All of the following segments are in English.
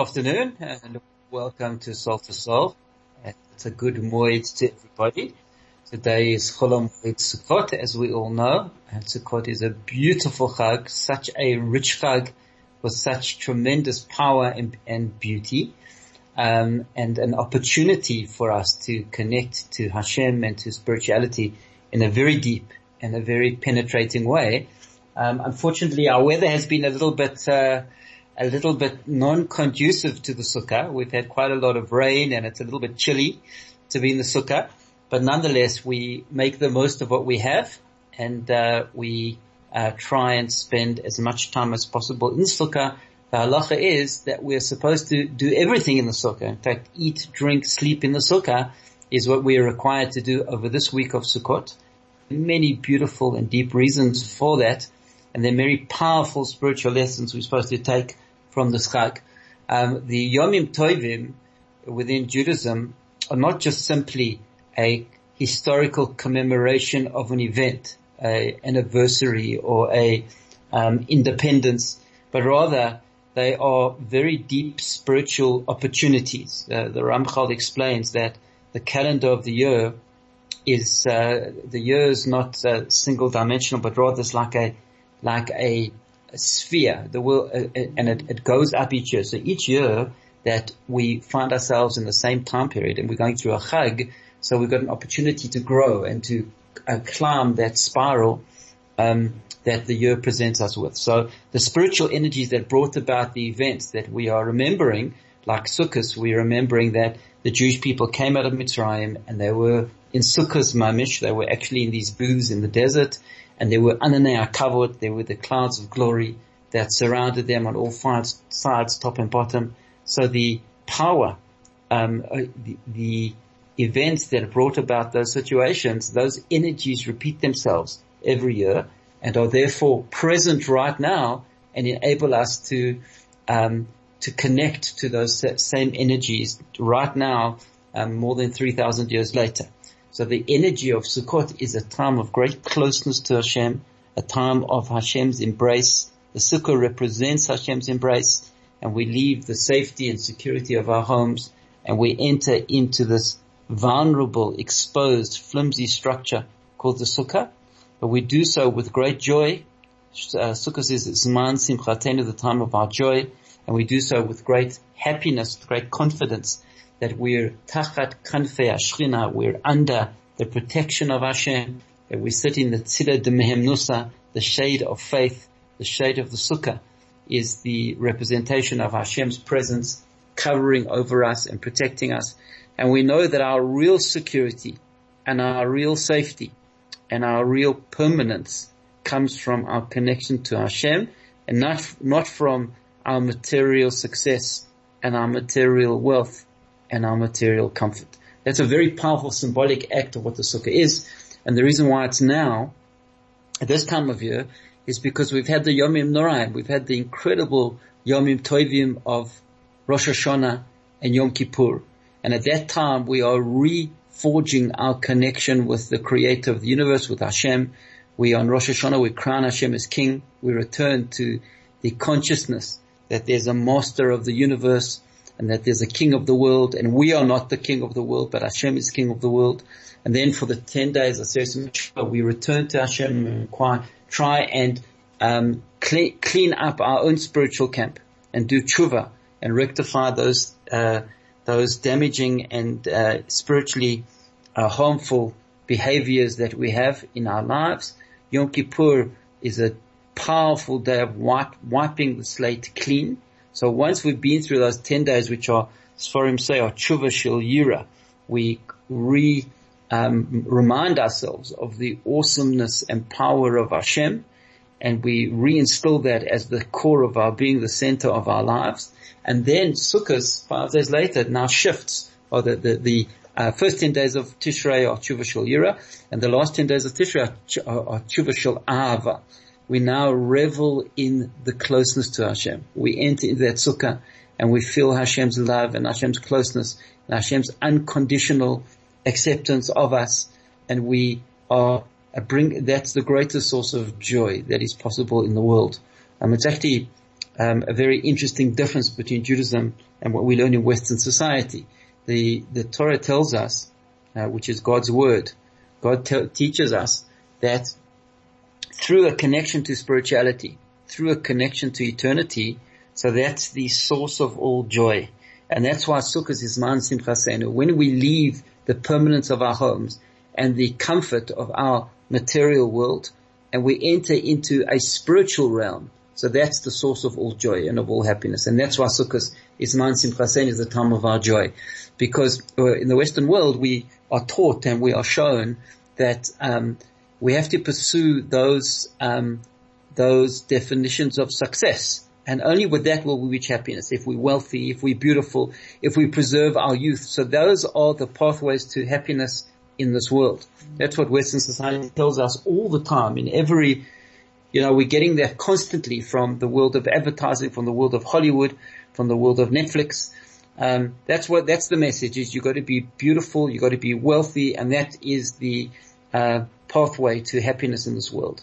Afternoon and welcome to Soul to Soul. It's a good moed to everybody. Today is Cholam Sukkot, as we all know, and Sukkot is a beautiful chag, such a rich chag with such tremendous power and, and beauty, um, and an opportunity for us to connect to Hashem and to spirituality in a very deep and a very penetrating way. Um, unfortunately, our weather has been a little bit. Uh, a little bit non-conducive to the sukkah. We've had quite a lot of rain and it's a little bit chilly to be in the sukkah. But nonetheless, we make the most of what we have and uh, we uh, try and spend as much time as possible in sukkah. The halacha is that we're supposed to do everything in the sukkah. In fact, eat, drink, sleep in the sukkah is what we are required to do over this week of Sukkot. Many beautiful and deep reasons for that. And there are very powerful spiritual lessons we're supposed to take from the Chag. Um, the Yomim Tovim within Judaism are not just simply a historical commemoration of an event, a anniversary or a um, independence, but rather they are very deep spiritual opportunities. Uh, the Ramchal explains that the calendar of the year is uh, the year is not uh, single dimensional, but rather it's like a like a a sphere, the world, uh, uh, and it, it goes up each year. So each year that we find ourselves in the same time period and we're going through a chag, so we've got an opportunity to grow and to uh, climb that spiral um, that the year presents us with. So the spiritual energies that brought about the events that we are remembering, like Sukkot, we're remembering that the Jewish people came out of Mitzrayim and they were in Sukkot Mamish, they were actually in these booths in the desert and there were ananei hakavod. there were the clouds of glory that surrounded them on all five sides, top and bottom. So the power, um, uh, the, the events that brought about those situations, those energies repeat themselves every year and are therefore present right now and enable us to um, to connect to those same energies right now, um, more than three thousand years later. So the energy of Sukkot is a time of great closeness to Hashem, a time of Hashem's embrace. The Sukkah represents Hashem's embrace and we leave the safety and security of our homes and we enter into this vulnerable, exposed, flimsy structure called the Sukkah. But we do so with great joy. Uh, Sukkah says it's simchatenu, the time of our joy. And we do so with great happiness, great confidence that we're tachat kanfei haShechina, we're under the protection of Hashem, that we sit in the tzila de mehemnusa, the shade of faith, the shade of the sukkah, is the representation of Hashem's presence covering over us and protecting us. And we know that our real security and our real safety and our real permanence comes from our connection to Hashem and not, not from our material success and our material wealth and our material comfort. That's a very powerful symbolic act of what the sukkah is. And the reason why it's now, at this time of year, is because we've had the Yomim Noraim. We've had the incredible Yomim Tovim of Rosh Hashanah and Yom Kippur. And at that time, we are reforging our connection with the creator of the universe, with Hashem. We on Rosh Hashanah, we crown Hashem as king. We return to the consciousness that there's a master of the universe and that there's a king of the world and we are not the king of the world, but Hashem is king of the world. And then for the 10 days of Seres we return to Hashem and try and um, clean, clean up our own spiritual camp and do tshuva and rectify those uh, those damaging and uh, spiritually uh, harmful behaviors that we have in our lives. Yom Kippur is a powerful day of wipe, wiping the slate clean so once we've been through those 10 days, which are, as Sforim say, are tshuva shel yira, we re, um, remind ourselves of the awesomeness and power of Hashem and we reinstill that as the core of our being, the center of our lives. And then Sukkot, five days later, now shifts, or the, the, the uh, first 10 days of Tishrei are Tshuva Shel Yira, and the last 10 days of Tishrei are Tshuva Shel Ahava. We now revel in the closeness to Hashem. We enter into that sukkah and we feel Hashem's love and Hashem's closeness and Hashem's unconditional acceptance of us and we are bring, that's the greatest source of joy that is possible in the world. Um, it's actually um, a very interesting difference between Judaism and what we learn in Western society. The the Torah tells us, uh, which is God's word, God te- teaches us that through a connection to spirituality, through a connection to eternity, so that's the source of all joy. And that's why Sukkot is Man Simcha When we leave the permanence of our homes and the comfort of our material world and we enter into a spiritual realm. So that's the source of all joy and of all happiness. And that's why Sukkot is Man Simcha is the time of our joy. Because uh, in the Western world we are taught and we are shown that um, we have to pursue those um, those definitions of success. And only with that will we reach happiness. If we're wealthy, if we're beautiful, if we preserve our youth. So those are the pathways to happiness in this world. That's what Western society tells us all the time in every, you know, we're getting that constantly from the world of advertising, from the world of Hollywood, from the world of Netflix. Um, that's what, that's the message is you've got to be beautiful, you've got to be wealthy, and that is the, uh, pathway to happiness in this world.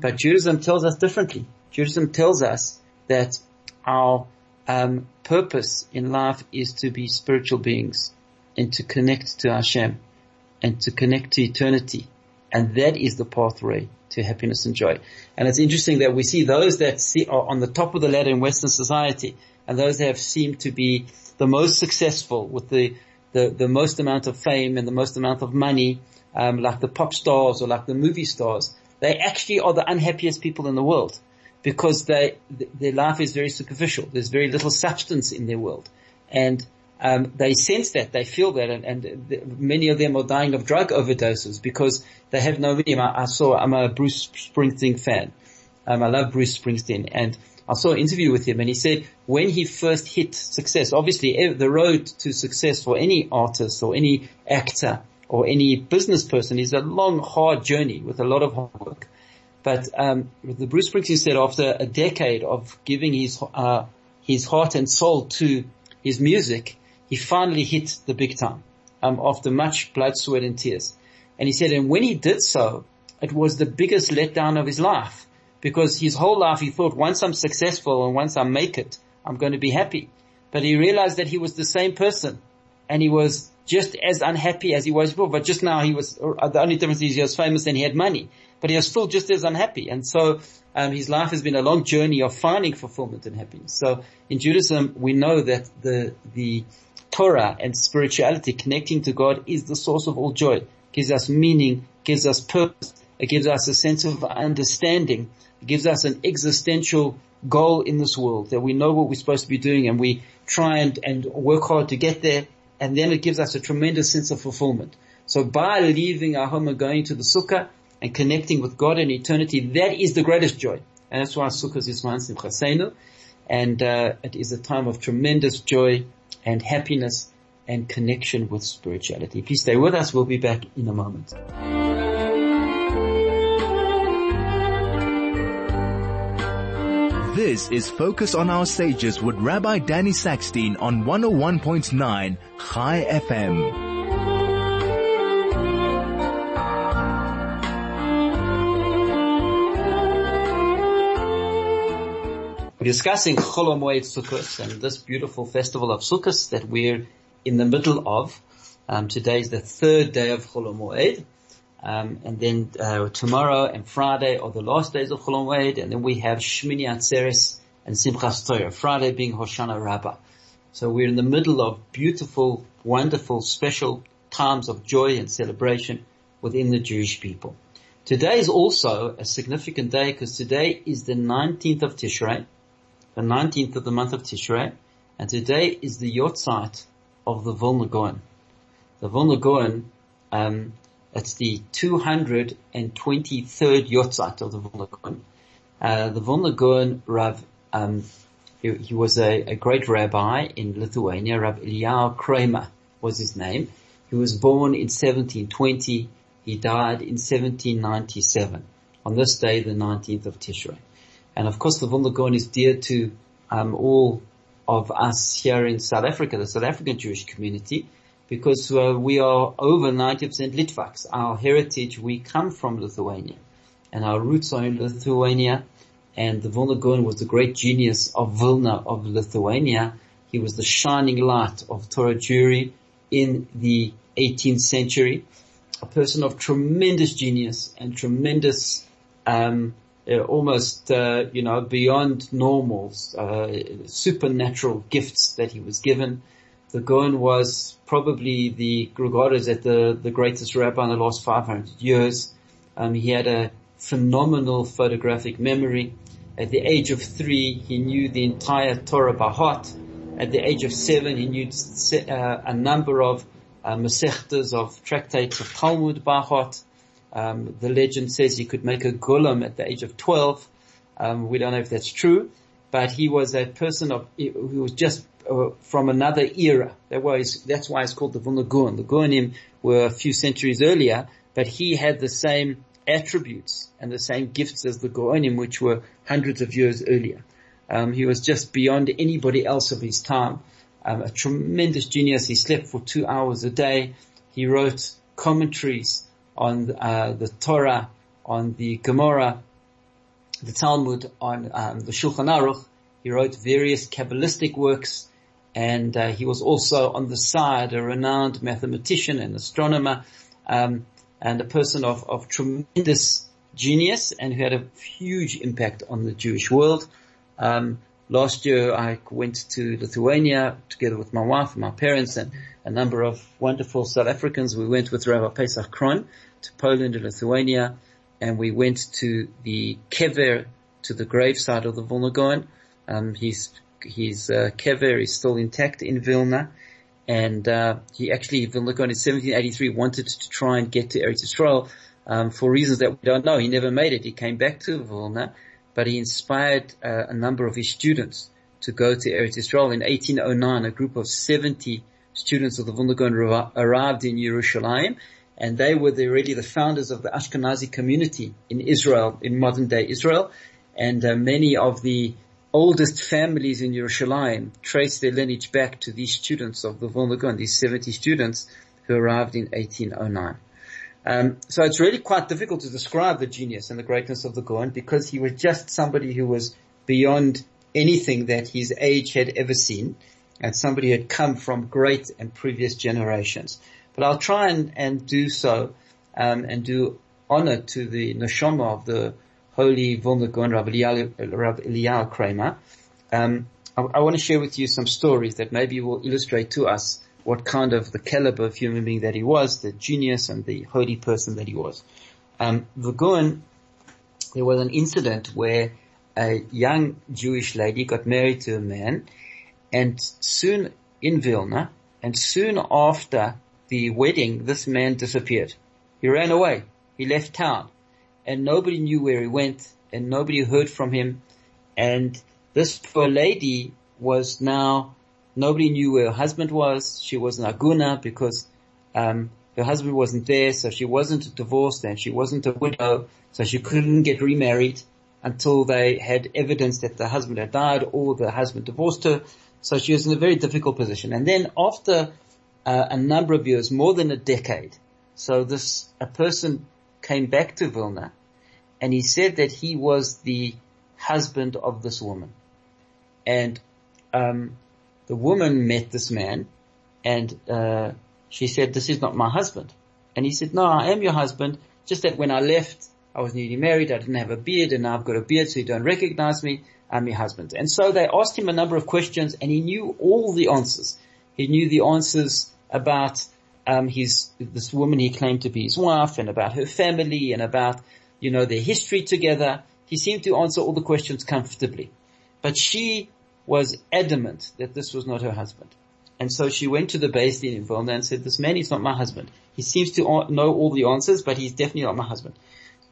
But Judaism tells us differently. Judaism tells us that our um, purpose in life is to be spiritual beings and to connect to Hashem and to connect to eternity. And that is the pathway to happiness and joy. And it's interesting that we see those that see, are on the top of the ladder in Western society and those that have seemed to be the most successful with the, the, the most amount of fame and the most amount of money, um, like the pop stars or like the movie stars, they actually are the unhappiest people in the world because they, their life is very superficial. There's very little substance in their world. And um, they sense that, they feel that, and, and the, many of them are dying of drug overdoses because they have no meaning. I, I saw, I'm a Bruce Springsteen fan. Um, I love Bruce Springsteen, and I saw an interview with him, and he said when he first hit success, obviously the road to success for any artist or any actor or any business person is a long, hard journey with a lot of hard work. But um, the Bruce Springsteen said after a decade of giving his uh, his heart and soul to his music, he finally hit the big time um, after much blood, sweat, and tears. And he said, and when he did so, it was the biggest letdown of his life because his whole life he thought, once I'm successful and once I make it, I'm going to be happy. But he realized that he was the same person and he was just as unhappy as he was before. But just now he was, uh, the only difference is he was famous and he had money, but he was still just as unhappy. And so um, his life has been a long journey of finding fulfillment and happiness. So in Judaism, we know that the the Torah and spirituality, connecting to God, is the source of all joy. Gives us meaning, gives us purpose, it gives us a sense of understanding, it gives us an existential goal in this world that we know what we're supposed to be doing and we try and, and work hard to get there and then it gives us a tremendous sense of fulfillment. So by leaving our home and going to the sukkah and connecting with God in eternity, that is the greatest joy. And that's why sukkah is Man Simcha And uh, it is a time of tremendous joy and happiness and connection with spirituality. Please stay with us. We'll be back in a moment. This is Focus on Our Sages with Rabbi Danny Sackstein on 101.9 Chai FM. We're discussing Chol Hamoed Sukkot and this beautiful festival of Sukkot that we're in the middle of. Um, today is the third day of Chol Hamoed. Um, and then uh, tomorrow and Friday are the last days of Chol Hamoed, and then we have Shmini Atzeres and Simchas Torah. Friday being Hoshana Rabbah. So we're in the middle of beautiful, wonderful, special times of joy and celebration within the Jewish people. Today is also a significant day because today is the 19th of Tishrei, the 19th of the month of Tishrei, and today is the Yahrzeit of the Vilna Gaon. The Vilna Gaon um, it's the 223rd Yahrzeit of the Vilna. Uh, the Vilna Rav, um, he, he, was a, a, great rabbi in Lithuania. Rav Eliyahu Kramer was his name. He was born in 1720. He died in 1797 on this day, the 19th of Tishrei. And of course, the Vilna is dear to um, all of us here in South Africa, the South African Jewish community, because uh, we are over 90% Litvaks. Our heritage, we come from Lithuania, and our roots are in Lithuania. And the Gaon was the great genius of Vilna of Lithuania. He was the shining light of Torah Jewry in the 18th century. A person of tremendous genius and tremendous um, uh, almost, uh, you know, beyond normal, uh, supernatural gifts that he was given. The Gaon was probably the regarded as the, the greatest rabbi in the last 500 years. Um, he had a phenomenal photographic memory. At the age of three, he knew the entire Torah by heart. At the age of seven, he knew uh, a number of uh, of tractates of Talmud by heart. Um, the legend says he could make a golem at the age of 12. Um, we don't know if that's true, but he was a person of, who was just uh, from another era. That was, that's why it's called the Vilna Gaon. The Gaonim were a few centuries earlier, but he had the same attributes and the same gifts as the Gaonim, which were hundreds of years earlier. Um, he was just beyond anybody else of his time. Um, a tremendous genius. He slept for two hours a day. He wrote commentaries on uh, the Torah, on the Gemara, the Talmud, on um, the Shulchan Aruch. He wrote various Kabbalistic works, and uh, he was also on the side a renowned mathematician and astronomer, um, and a person of, of tremendous genius, and who had a huge impact on the Jewish world. Um, last year I went to Lithuania together with my wife and my parents and a number of wonderful South Africans. We went with Rabbi Pesach Krohn to Poland and Lithuania and we went to the kever, to the gravesite of the Vilna Gaon. Um, his, his, uh, kever is still intact in Vilna and, uh, he actually, Vilna Gaon in 1783 wanted to try and get to Eretz Yisrael, um, for reasons that we don't know. He never made it. He came back to Vilna but he inspired uh, a number of his students to go to Eretz Yisrael. In 1809, a group of 70 students of the Vilna Gaon arrived in Yerushalayim, and they were the, really the founders of the Ashkenazi community in Israel, in modern day Israel, and uh, many of the oldest families in Yerushalayim trace their lineage back to these students of the Vilna Gaon, these 70 students who arrived in 1809. Um, so it's really quite difficult to describe the genius and the greatness of the Gaon because he was just somebody who was beyond anything that his age had ever seen and somebody who had come from great and previous generations. But I'll try and, and do so um, and do honor to the neshama of the holy Vilna Rav Eliyahu Kramer. Um, I, I want to share with you some stories that maybe will illustrate to us what kind of the caliber of human being that he was, the genius and the holy person that he was. Um, there was an incident where a young Jewish lady got married to a man and soon in Vilna and soon after the wedding, this man disappeared. He ran away. He left town and nobody knew where he went and nobody heard from him. And this poor lady was now Nobody knew where her husband was. She was an aguna because um, her husband wasn't there, so she wasn't divorced and she wasn't a widow, so she couldn't get remarried until they had evidence that the husband had died or the husband divorced her. So she was in a very difficult position. And then after uh, a number of years, more than a decade, so this a person came back to Vilna, and he said that he was the husband of this woman, and um, the woman met this man and uh, she said, this is not my husband. And he said, no, I am your husband. Just that when I left, I was newly married. I didn't have a beard and now I've got a beard so you don't recognize me. I'm your husband. And so they asked him a number of questions and he knew all the answers. He knew the answers about um, his this woman he claimed to be his wife and about her family and about you know their history together. He seemed to answer all the questions comfortably, but she was adamant that this was not her husband. And so she went to the Beis Din Vilna and said, this man is not my husband. He seems to know all the answers, but he's definitely not my husband.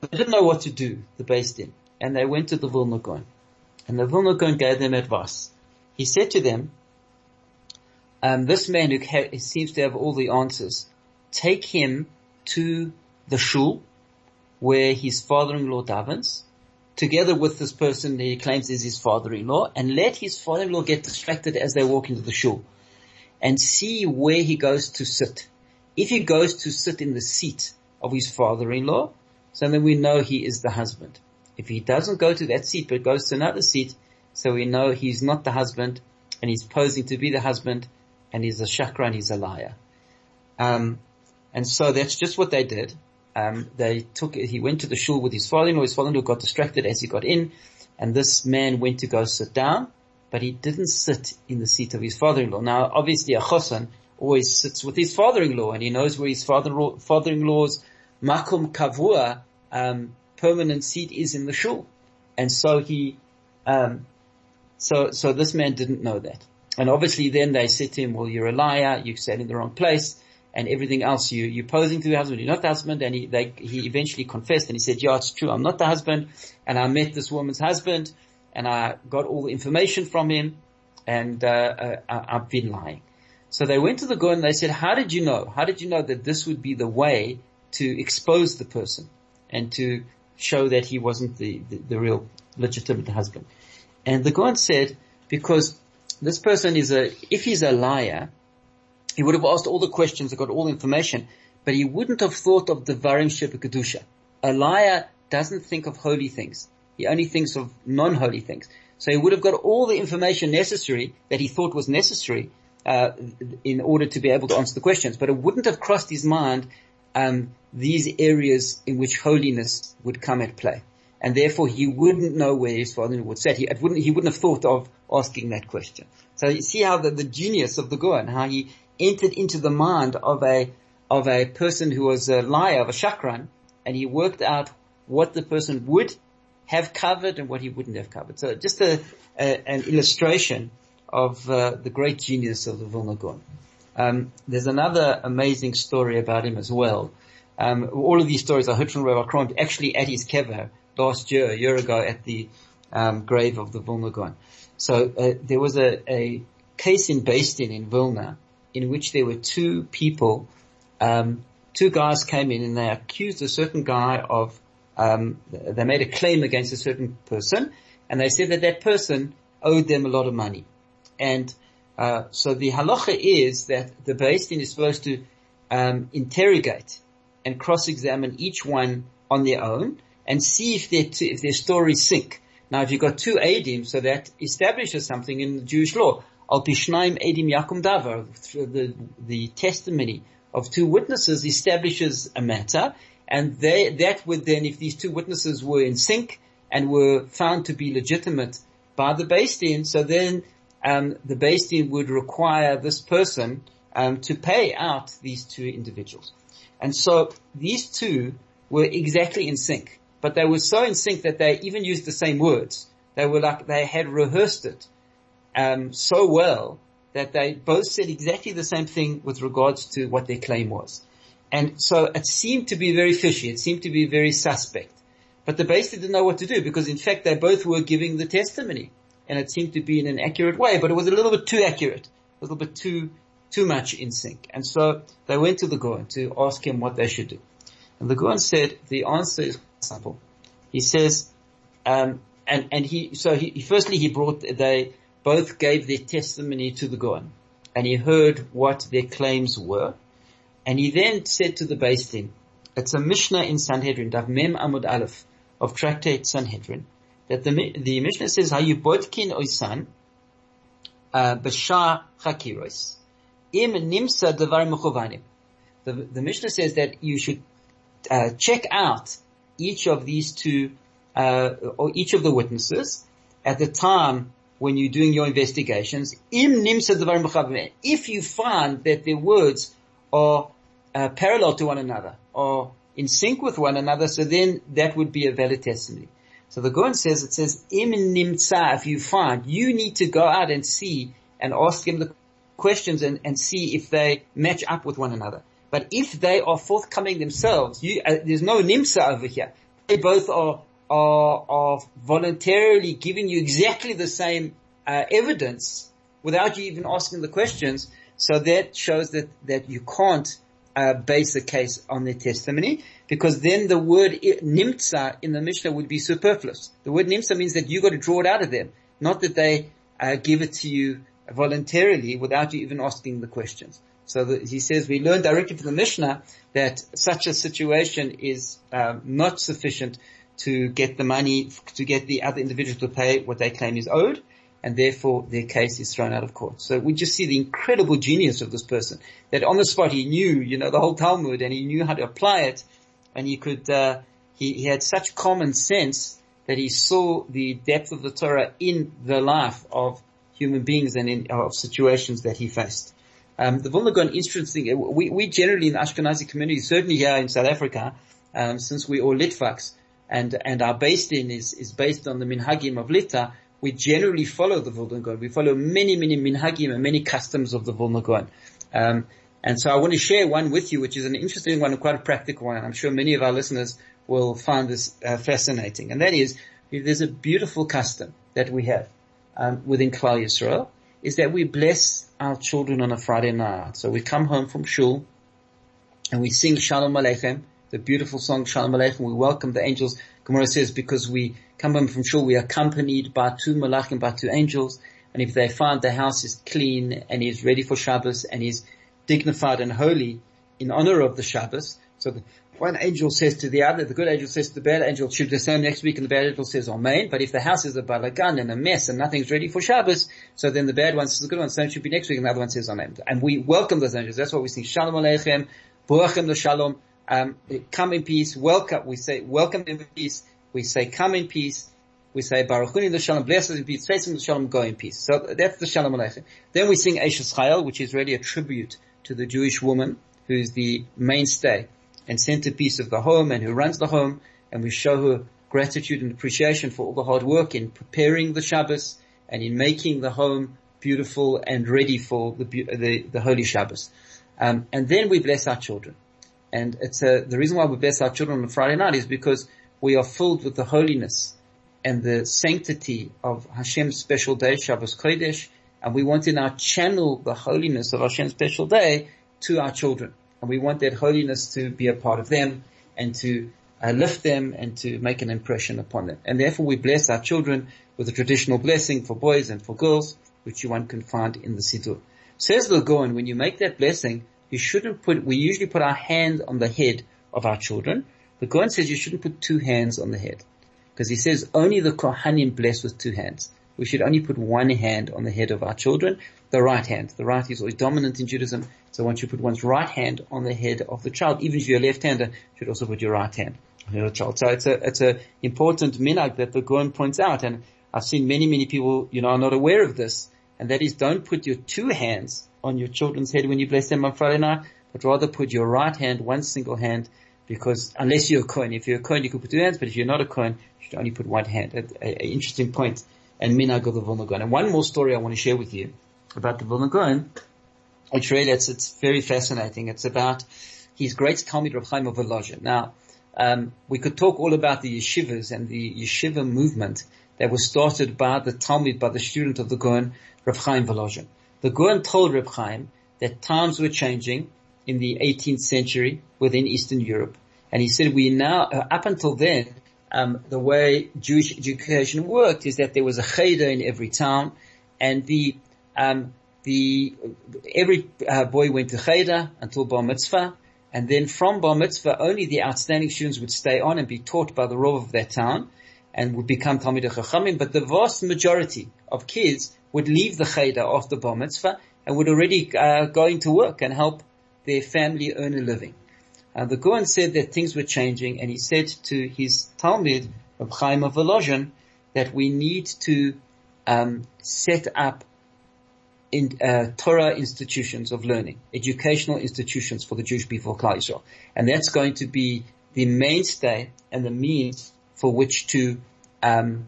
They didn't know what to do, the Beis Din. and they went to the Vilna Gaon. And the Vilna Gaon gave them advice. He said to them, um, this man who ha- seems to have all the answers, take him to the shul where his father-in-law davens, together with this person that he claims is his father-in-law, and let his father-in-law get distracted as they walk into the shul, and see where he goes to sit. If he goes to sit in the seat of his father-in-law, so then we know he is the husband. If he doesn't go to that seat but goes to another seat, so we know he's not the husband and he's posing to be the husband and he's a shakran, he's a liar. Um, and so that's just what they did. Um, they took, he went to the shul with his father-in-law, his father-in-law got distracted as he got in and this man went to go sit down, but he didn't sit in the seat of his father-in-law. Now obviously a chosan always sits with his father-in-law and he knows where his father, father-in-law's makum kavua, um, permanent seat is in the shul. And so he, um, so, so this man didn't know that. And obviously then they said to him, well, you're a liar, you sat in the wrong place, and everything else you, you're posing to the husband, you're not the husband, and he, they, he eventually confessed and he said, yeah, it's true, I'm not the husband, and I met this woman's husband, and I got all the information from him, and, uh, uh, I've been lying. So they went to the Gaon and they said, how did you know? How did you know that this would be the way to expose the person and to show that he wasn't the, the, the real legitimate husband? And the Gaon said, because this person is a, if he's a liar, he would have asked all the questions, and got all the information, but he wouldn't have thought of the Varim Kedusha. A liar doesn't think of holy things. He only thinks of non-holy things. So he would have got all the information necessary that he thought was necessary uh, in order to be able to answer the questions. But it wouldn't have crossed his mind um, these areas in which holiness would come at play and therefore he wouldn't know where his father would sit. He wouldn't, he wouldn't have thought of asking that question. So you see how the, the genius of the Gaon, how he entered into the mind of a, of a person who was a liar, of a shakran, and he worked out what the person would have covered and what he wouldn't have covered. So just a, a an illustration of uh, the great genius of the Vilna. Um, there's another amazing story about him as well. Um, all of these stories are heard from Rabbi Krohn actually at his kever last year, a year ago at the um, grave of the Vilna. So uh, there was a, a case in Beis Din in Vilna in which there were two people, um, two guys came in and they accused a certain guy of, um, they made a claim against a certain person and they said that that person owed them a lot of money. And uh, so the halacha is that the Beis Din is supposed to um, interrogate and cross-examine each one on their own and see if their, if their stories sync. Now if you've got two Adim, so that establishes something in the Jewish law. Al Pishnaim Yakum Davar, the, the testimony of two witnesses establishes a matter, and they, that would then, if these two witnesses were in sync and were found to be legitimate by the Din, so then um, the Din would require this person um, to pay out these two individuals. And so these two were exactly in sync but they were so in sync that they even used the same words. They were like, they had rehearsed it, um, so well that they both said exactly the same thing with regards to what their claim was. And so it seemed to be very fishy. It seemed to be very suspect. But the Beis didn't know what to do because in fact they both were giving the testimony and it seemed to be in an accurate way, but it was a little bit too accurate, a little bit too, too much in sync. And so they went to the Gaon to ask him what they should do. And the Gaon said, the answer is example. He says, um, and, and he, so he, firstly he brought, they both gave their testimony to the Gaon and he heard what their claims were. And he then said to the Beis it's a Mishnah in Sanhedrin, Daf Mem Amud Aleph of Tractate Sanhedrin, that the, the Mishnah says, Hayu bodkin oisan, uh, b'shah chakiros, im nimsa devar mechuvanim. The, the Mishnah says that you should uh, check out each of these two, uh, or each of the witnesses at the time when you're doing your investigations, if you find that their words are uh, parallel to one another, or in sync with one another, so then that would be a valid testimony. So the Gaon says, it says, im if you find, you need to go out and see and ask him the questions and, and see if they match up with one another. But if they are forthcoming themselves, you, uh, there's no nimsa over here. They both are, are, are voluntarily giving you exactly the same uh, evidence without you even asking the questions. So that shows that, that you can't uh, base a case on their testimony because then the word nimtza in the Mishnah would be superfluous. The word nimtza means that you got to draw it out of them, not that they uh, give it to you voluntarily without you even asking the questions. So the, he says we learn directly from the Mishnah that such a situation is um, not sufficient to get the money, to get the other individual to pay what they claim is owed, and therefore their case is thrown out of court. So we just see the incredible genius of this person, that on the spot he knew, you know, the whole Talmud, and he knew how to apply it, and he could, uh, he, he had such common sense that he saw the depth of the Torah in the life of human beings and in of situations that he faced. Um, the Vilna Gaon interesting. We, we generally in the Ashkenazi community, certainly here in South Africa, um, since we all Litvaks, and and our base in is is based on the minhagim of Lita. We generally follow the Vilna Gaon. We follow many many minhagim and many customs of the Vilna Gaon. Um, and so I want to share one with you, which is an interesting one and quite a practical one. I'm sure many of our listeners will find this uh, fascinating. And that is, there's a beautiful custom that we have um, within Klal Yisrael, is that we bless our children on a Friday night. So we come home from shul and we sing Shalom Aleichem, the beautiful song Shalom Aleichem. We welcome the angels. Gemara says because we come home from shul, we are accompanied by two malachim, by two angels. And if they find the house is clean and is ready for Shabbos and is dignified and holy in honor of the Shabbos, so the, one angel says to the other, the good angel says to the bad angel, should the same next week, and the bad angel says Amen. But if the house is a balagan and a mess and nothing's ready for Shabbos, so then the bad one says the good one, same should be next week, and the other one says Amen. And we welcome those angels. That's what we sing. Shalom Aleichem, Boachem the Shalom, um, come in peace, welcome, we say, welcome in peace, we say, come in peace, we say, Baruch the Shalom, bless us in peace, face the Shalom, go in peace. So that's the Shalom Aleichem. Then we sing Eshes Chayil, which is really a tribute to the Jewish woman, who is the mainstay and centerpiece of the home and who runs the home and we show her gratitude and appreciation for all the hard work in preparing the Shabbos and in making the home beautiful and ready for the, the, the Holy Shabbos. Um, and then we bless our children. And it's a, the reason why we bless our children on Friday night is because we are filled with the holiness and the sanctity of Hashem's special day, Shabbos Kodesh, and we want to now channel the holiness of Hashem's special day to our children and we want that holiness to be a part of them and to uh, lift them and to make an impression upon them. And therefore we bless our children with a traditional blessing for boys and for girls, which you one can find in the Siddur. Says the Gaon, when you make that blessing, you shouldn't put, we usually put our hand on the head of our children. The Gaon says you shouldn't put two hands on the head. Because he says only the Kohanim bless with two hands. We should only put one hand on the head of our children, the right hand. The right is always dominant in Judaism, so once you put one's right hand on the head of the child, even if you're a left-hander, you should also put your right hand on your child. So it's a, it's a important minhag that the Gaon points out, and I've seen many, many people, you know, are not aware of this, and that is don't put your two hands on your children's head when you bless them on Friday night, but rather put your right hand, one single hand, because unless you're a Kohen, if you're a Kohen, you can put two hands, but if you're not a Kohen, you should only put one hand. An interesting point. and minhag of the And one more story I want to share with you about the Vilna Gaon it's really, it's, it's very fascinating. It's about his great Talmid Rav Chaim of Volozhin. Now, um, we could talk all about the yeshivas and the yeshiva movement that was started by the Talmid, by the student of the Gaon, Rav Chaim Volozhin. The Gaon told Rav Chaim that times were changing in the 18th century within Eastern Europe. And he said we now, uh, up until then, um, the way Jewish education worked is that there was a cheder in every town and the um, the every uh, boy went to cheder until bar mitzvah, and then from bar mitzvah only the outstanding students would stay on and be taught by the rov of that town, and would become talmidei chachamim. But the vast majority of kids would leave the cheder after bar mitzvah and would already uh, go into work and help their family earn a living. Uh, the Gaon said that things were changing, and he said to his Talmid, of Chaim of Volozhin, that we need to um, set up in, uh, Torah institutions of learning, educational institutions for the Jewish people of Klal Yisrael. And that's going to be the mainstay and the means for which to um,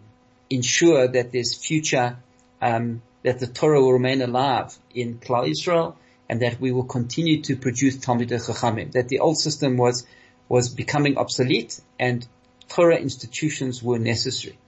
ensure that there's future, um, that the Torah will remain alive in Klal Yisrael and that we will continue to produce Talmidei Chachamim. That the old system was, was becoming obsolete and Torah institutions were necessary.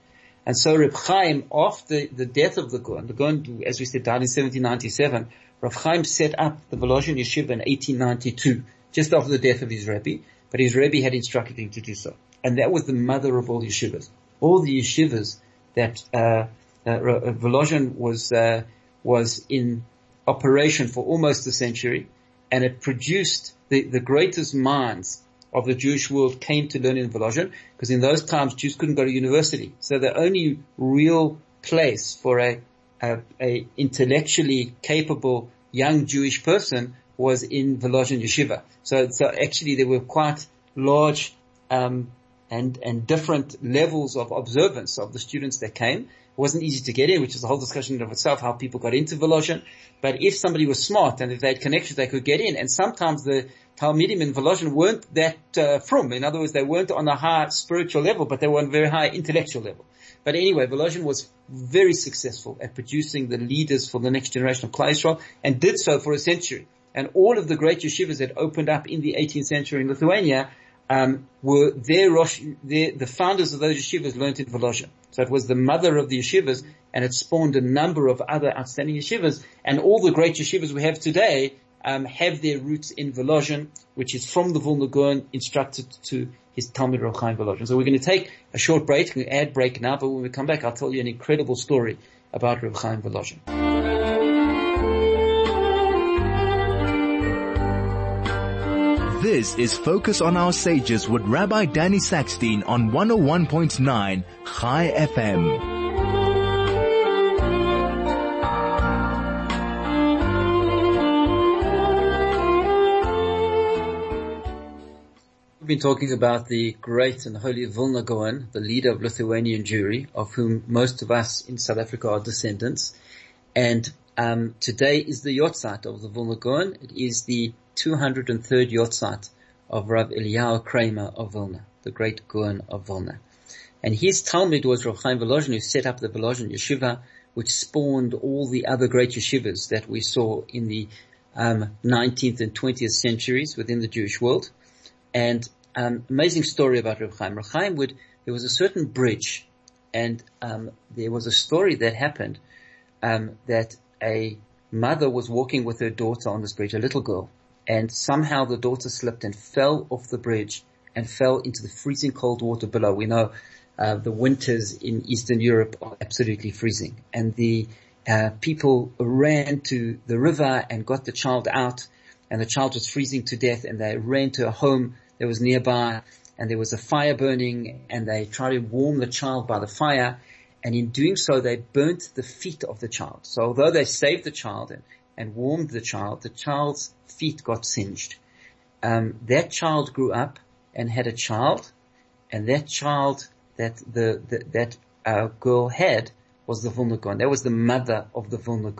And so Reb Chaim, after the death of the Gaon, the Gaon, as we said, died in 1797, Reb Chaim set up the Volozhin Yeshiva in 1892, just after the death of his Rebbe, but his Rebbe had instructed him to do so. And that was the mother of all yeshivas. All the yeshivas that, uh, uh, Volozhin was, uh, was in operation for almost a century, and it produced the, the greatest minds of the Jewish world came to learn in Volozhin, because in those times Jews couldn't go to university. So the only real place for a, a, a intellectually capable young Jewish person was in Volozhin Yeshiva. So, so actually there were quite large, um, and, and different levels of observance of the students that came. It wasn't easy to get in, which is a whole discussion in of itself, how people got into Volozhin. But if somebody was smart and if they had connections, they could get in. And sometimes the Talmidim in Volozhin weren't that uh, from. In other words, they weren't on a high spiritual level, but they were on a very high intellectual level. But anyway, Volozhin was very successful at producing the leaders for the next generation of Yisrael and did so for a century. And all of the great yeshivas that opened up in the 18th century in Lithuania um, were their Rosh, their, the founders of those yeshivas learned in Volozhin. So it was the mother of the yeshivas and it spawned a number of other outstanding yeshivas and all the great yeshivas we have today um, have their roots in Volozhin, which is from the Vilna Gaon instructed to his Talmid Rav Chaim Volozhin. So we're going to take a short break, an ad break now, but when we come back I'll tell you an incredible story about Rav Volozhin. This is Focus on Our Sages with Rabbi Danny Sackstein on 101.9 Chai FM. We've been talking about the great and holy Vilna Gaon, the leader of Lithuanian Jewry, of whom most of us in South Africa are descendants. And um, today is the yahrzeit of the Vilna Gaon. It is the 203rd yahrzeit of Rav Eliyahu Kramer of Vilna, the great Gaon of Vilna. And his Talmid was Rav Chaim Volozhin who set up the Volozhin Yeshiva, which spawned all the other great yeshivas that we saw in the um, 19th and 20th centuries within the Jewish world. And um, amazing story about Rav Chaim. Rav Chaim would, there was a certain bridge and um, there was a story that happened um, that a mother was walking with her daughter on this bridge, a little girl, and somehow the daughter slipped and fell off the bridge and fell into the freezing cold water below. We know uh, the winters in Eastern Europe are absolutely freezing, and the uh, people ran to the river and got the child out, and the child was freezing to death, and they ran to a home that was nearby, and there was a fire burning, and they tried to warm the child by the fire, and in doing so, they burnt the feet of the child. So although they saved the child and, and warmed the child, the child's feet got singed. Um, that child grew up and had a child, and that child that the, the that uh, girl had was the Vilna. That was the mother of the Vilna.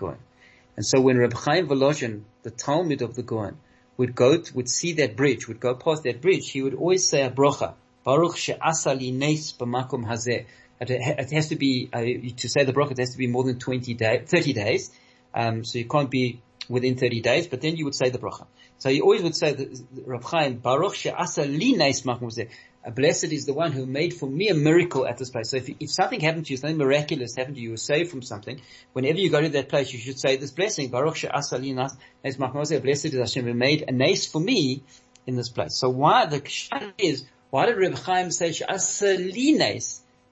And so when Reb Chaim Volozhin, the Talmid of the Gaon, would go to, would see that bridge, would go past that bridge, he would always say a brocha. Baruch she'asa li nes b'makom hazeh. It has to be, uh, to say the bracha, it has to be more than 20 days, 30 days. Um, so you can't be within 30 days, but then you would say the bracha. So he always would say Rav Chaim, Baruch she'asa li neis Blessed is the one who made for me a miracle at this place. So if, if something happened to you, something miraculous happened to you, you were saved from something, whenever you go to that place, you should say this blessing, Baruch she'asa li neis Blessed is Hashem who made a nace for me in this place. So why, the question is, why did Rav Chaim say she'asa?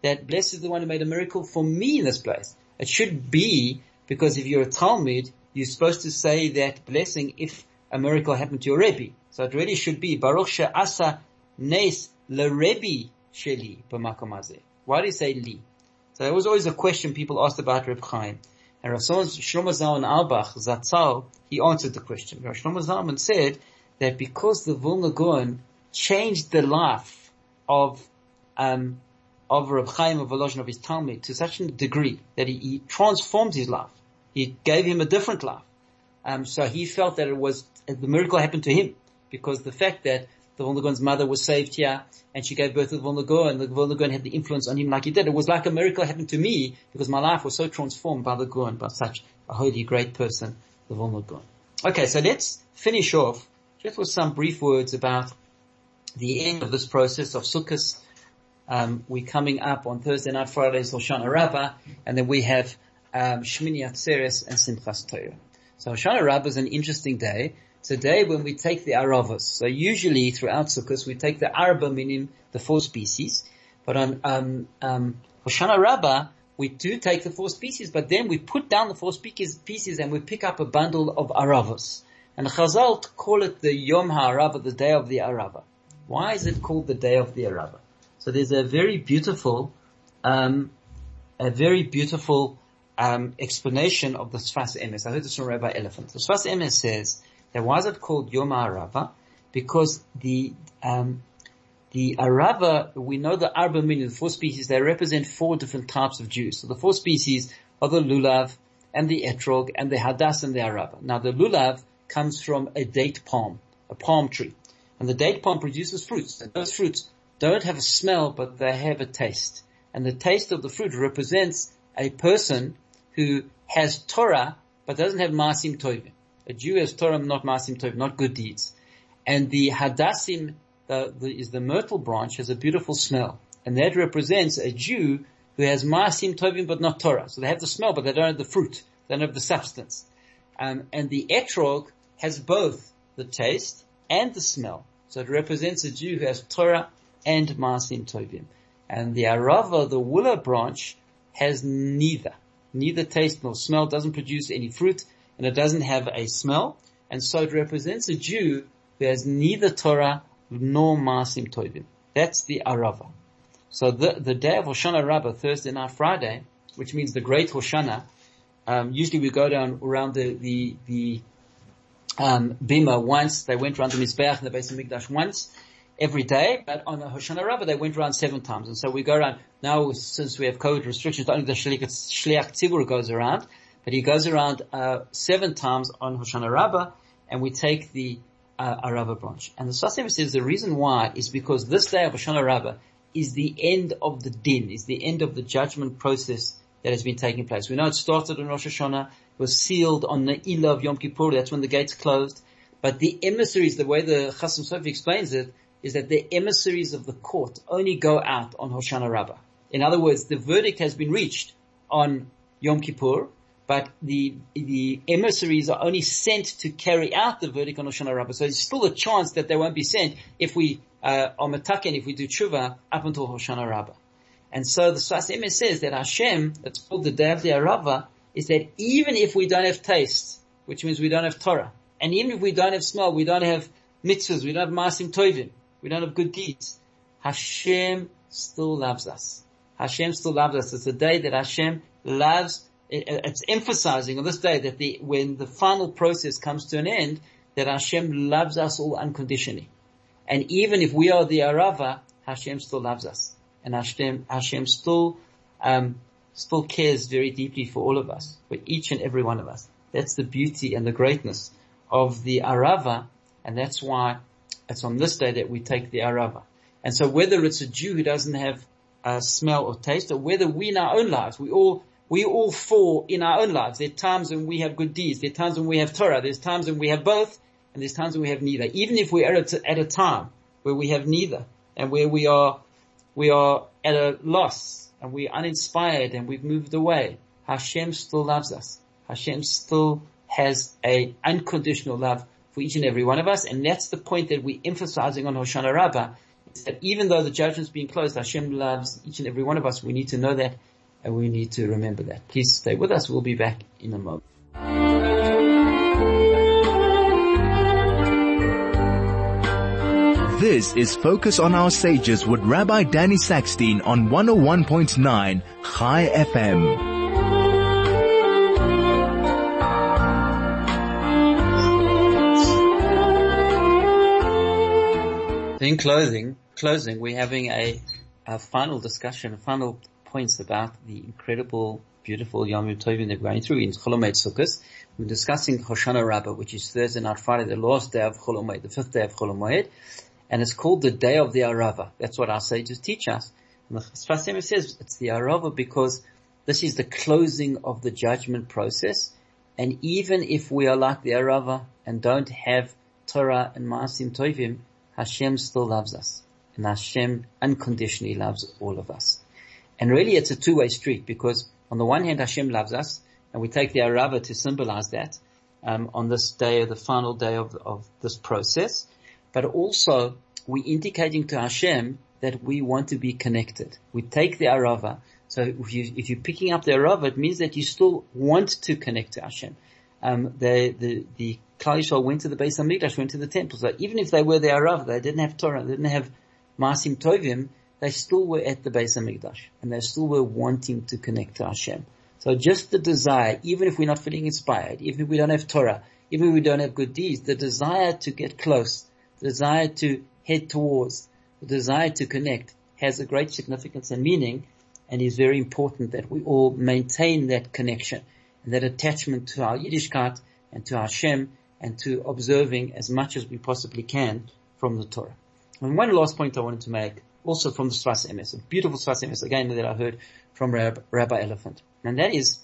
That blessed is the one who made a miracle for me in this place. It should be because if you're a Talmid, you're supposed to say that blessing if a miracle happened to your Rebbe. So it really should be Baruch she'asa nes leRebbe sheli b'makom Why do you say li? So there was always a question people asked about Reb Chaim. And Rav Shlomo Zalman Auerbach, Zatzal, he answered the question. Rav Shlomo Zalman said that because the Vilna Gaon changed the life of, um, of Reb Chaim of Volozhin of his Talmid to such a degree that he, he transformed his life. He gave him a different life. Um, so he felt that it was, the miracle happened to him because the fact that the Vilna mother was saved here and she gave birth to the Vilna and the Vilna had the influence on him like he did. It was like a miracle happened to me because my life was so transformed by the Gaon, by such a holy, great person, the Vilna Okay, so let's finish off just with some brief words about the end of this process of Sukkot um, we're coming up on Thursday night, Friday is Hoshana Rabbah, and then we have um, Shmini Atzeres and Simchas Torah. So Hoshana Rabbah is an interesting day. It's a day when we take the Aravas. So usually throughout Sukkot we take the Arba, meaning the four species. But on um, um, Hoshana Rabbah, we do take the four species, but then we put down the four pieces and we pick up a bundle of Aravas. And Chazal call it the Yom HaArava, the day of the Arava. Why is it called the day of the Arava? So there's a very beautiful, um, a very beautiful um, explanation of the Sfas Emes. I heard this from Rabbi Elephant. The Sfas Emes says that why is it called Yom HaArava? Because the um, the Arava, we know the Arba meaning, the four species, they represent four different types of Jews. So the four species are the Lulav, and the Etrog, and the Hadass, and the Arava. Now the Lulav comes from a date palm, a palm tree. And the date palm produces fruits, and those fruits don't have a smell, but they have a taste. And the taste of the fruit represents a person who has Torah, but doesn't have Masim Tovim. A Jew has Torah, not Masim Tovim, not good deeds. And the Hadassim the, the, is the myrtle branch, has a beautiful smell. And that represents a Jew who has Masim Tovim, but not Torah. So they have the smell, but they don't have the fruit. They don't have the substance. Um, and the Etrog has both the taste and the smell. So it represents a Jew who has Torah and Masim Tovim. And the Arava, the willow branch, has neither. Neither taste nor smell, doesn't produce any fruit, and it doesn't have a smell. And so it represents a Jew who has neither Torah nor Masim Tovim. That's the Arava. So the, the day of Hoshana Rabbah, Thursday night, Friday, which means the great Hoshana, um, usually we go down around the, the, the um, Bima once. They went around the Mizbeach and the Beis Hamikdash once every day, but on the Hoshana Rabbah they went around seven times. And so we go around, now since we have COVID restrictions, only the Shliach Tzibur goes around, but he goes around, uh, seven times on Hoshana Rabbah, and we take the, uh, Arava branch. And the Sfas Emes says the reason why is because this day of Hoshana Rabbah is the end of the din, is the end of the judgment process that has been taking place. We know it started on Rosh Hashanah, was sealed on the Neila of Yom Kippur, that's when the gates closed. But the emissaries, the way the Chasam Sofer explains it, is that the emissaries of the court only go out on Hoshana Rabbah. In other words, the verdict has been reached on Yom Kippur, but the the emissaries are only sent to carry out the verdict on Hoshana Rabbah. So there's still a chance that they won't be sent if we uh, are metaken, if we do tshuva up until Hoshana Rabbah. And so the Emes says that Hashem, that's called the day of the Arava, is that even if we don't have taste, which means we don't have Torah, and even if we don't have smell, we don't have mitzvahs, we don't have masim tovim, we don't have good deeds, Hashem still loves us. Hashem still loves us. It's a day that Hashem loves, it's emphasizing on this day that the, when the final process comes to an end, that Hashem loves us all unconditionally. And even if we are the Arava, Hashem still loves us. And Hashem, Hashem still, um, still cares very deeply for all of us, for each and every one of us. That's the beauty and the greatness of the Arava, and that's why it's on this day that we take the Arava. And so whether it's a Jew who doesn't have a smell or taste, or whether we in our own lives, we all, we all fall in our own lives. There are times when we have good deeds, there are times when we have Torah, there's times when we have both, and there's times when we have neither. Even if we're at a, at a time where we have neither, and where we are, we are at a loss, and we're uninspired and we've moved away, Hashem still loves us. Hashem still has a unconditional love for each and every one of us, and that's the point that we're emphasizing on Hoshana Rabbah, is that even though the judgment's being closed, Hashem loves each and every one of us. We need to know that, and we need to remember that. Please stay with us. We'll be back in a moment. This is Focus on Our Sages with Rabbi Danny Sackstein on 101.9 Chai FM. In closing, closing, we're having a, a final discussion, a final points about the incredible, beautiful Yom Tovim that we're going through in Chol Hamoed Sukkot. We're discussing Hoshana Rabbah, which is Thursday night, Friday, the last day of Chol Hamoed, the fifth day of Chol Hamoed and it's called the day of the Arava. That's what our sages teach us. And the Sfas Emes says it's the Arava because this is the closing of the judgment process. And even if we are like the Arava and don't have Torah and Maasim Tovim, Hashem still loves us. and Hashem unconditionally loves all of us. And really it's a two-way street because on the one hand Hashem loves us and we take the Arava to symbolize that um, on this day, of the final day of, of this process. But also we're indicating to Hashem that we want to be connected. We take the Arava. So if, you, if you're picking up the Arava, it means that you still want to connect to Hashem. Um, the, the, the Klal went to the Beis Hamikdash, went to the temple. So even if they were the Arava, they didn't have Torah, they didn't have Masim Tovim, they still were at the Beis Hamikdash. And they still were wanting to connect to Hashem. So just the desire, even if we're not feeling inspired, even if we don't have Torah, even if we don't have good deeds, the desire to get close, the desire to head towards, the desire to connect has a great significance and meaning and is very important that we all maintain that connection and that attachment to our Yiddishkeit and to Hashem and to observing as much as we possibly can from the Torah. And one last point I wanted to make, also from the Sfas Emes, a beautiful Sfas Emes again that I heard from Rabbi Elephant. And that is,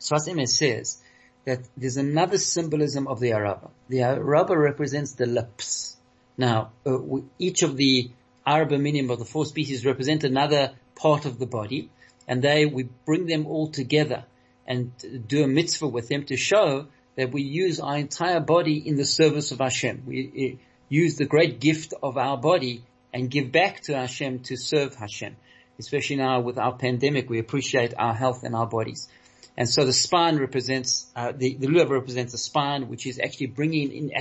Sfas Emes says that there's another symbolism of the Arava. The Arava represents the lips. Now, uh, each of the Araba minim of the four species represent another part of the body, and they, we bring them all together and do a mitzvah with them to show that we use our entire body in the service of Hashem. We uh, use the great gift of our body and give back to Hashem to serve Hashem. Especially now with our pandemic, we appreciate our health and our bodies. And so the spine represents, uh, the, the lulav represents the spine, which is actually bringing in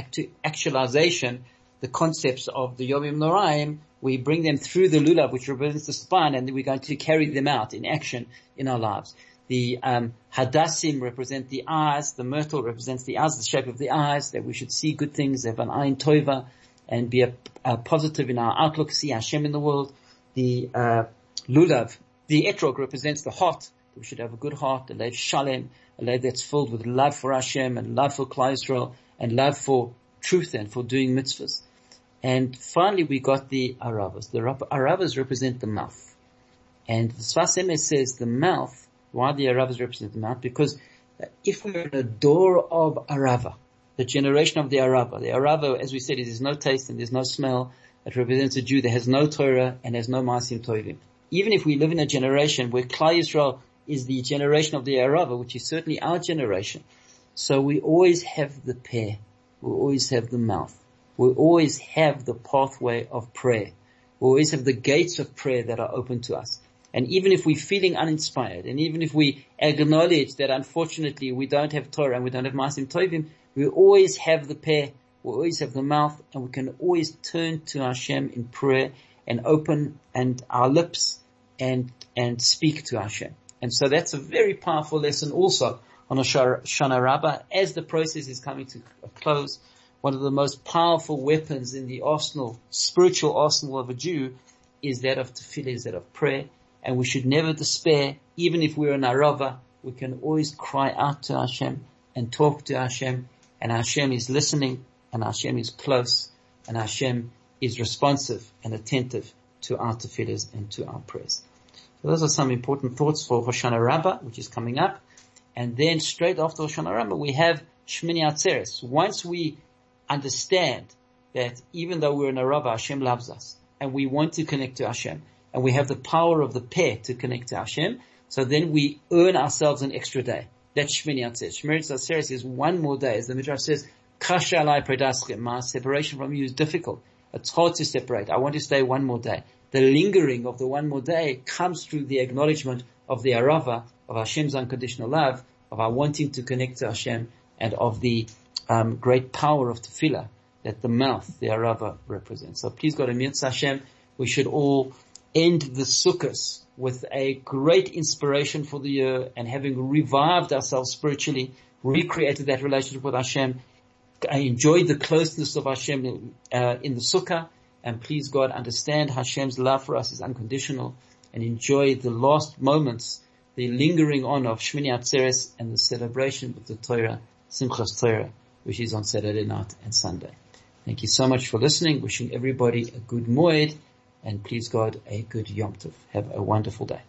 actualization the concepts of the Yomim Noraim. We bring them through the lulav, which represents the spine, and we're going to carry them out in action in our lives. The um, hadassim represent the eyes. The myrtle represents the eyes, the shape of the eyes, that we should see good things, have an ayin tova, and be a, a positive in our outlook, see Hashem in the world. The uh, lulav, the etrog represents the heart. We should have a good heart, a lev shalem, a lev that's filled with love for Hashem and love for Klal Yisrael and love for truth and for doing mitzvahs. And finally, we got the aravas. The aravas represent the mouth. And the Sfas Emes says the mouth why the Aravas represent the mouth? Because if we're in a dor of Arava, the generation of the Arava, the Arava, as we said, is there's no taste and there's no smell. It represents a Jew that has no Torah and has no Masim Tovim. Even if we live in a generation where Klal Yisrael is the generation of the Arava, which is certainly our generation, so we always have the peh. We always have the mouth. We always have the pathway of prayer. We always have the gates of prayer that are open to us. And even if we're feeling uninspired, and even if we acknowledge that unfortunately we don't have Torah and we don't have Masim Tovim, we always have the peh, we always have the mouth, and we can always turn to Hashem in prayer and open and our lips and, and speak to Hashem. And so that's a very powerful lesson also on Hoshana Rabbah as the process is coming to a close. One of the most powerful weapons in the arsenal, spiritual arsenal of a Jew is that of tefillah, is that of prayer and we should never despair. Even if we're in Arava, we can always cry out to Hashem and talk to Hashem and Hashem is listening and Hashem is close and Hashem is responsive and attentive to our tefillahs and to our prayers. So those are some important thoughts for Hoshana Rabbah, which is coming up. And then straight after Hoshana Rabbah, we have Shmini Atzeres. Once we understand that even though we're in a Rabbah, Hashem loves us and we want to connect to Hashem and we have the power of the peh to connect to Hashem. So then we earn ourselves an extra day. That's Shmini Atzeres. Shmini Atzeres is one more day, as the Midrash says, Kasha alai preidaschem. My separation from you is difficult. It's hard to separate. I want to stay one more day. The lingering of the one more day comes through the acknowledgement of the arava, of Hashem's unconditional love, of our wanting to connect to Hashem, and of the um, great power of tefillah that the mouth, the arava, represents. So please God, Amir Hashem, we should all end the Sukkot with a great inspiration for the year and having revived ourselves spiritually, recreated that relationship with Hashem, I enjoyed the closeness of Hashem uh, in the Sukkah, and please God understand Hashem's love for us is unconditional, and enjoy the last moments, the lingering on of Shmini Atzeres and the celebration of the Torah, Simchas Torah, which is on Saturday night and Sunday. Thank you so much for listening. Wishing everybody a good moed and please God a good Yom Tov. Have a wonderful day.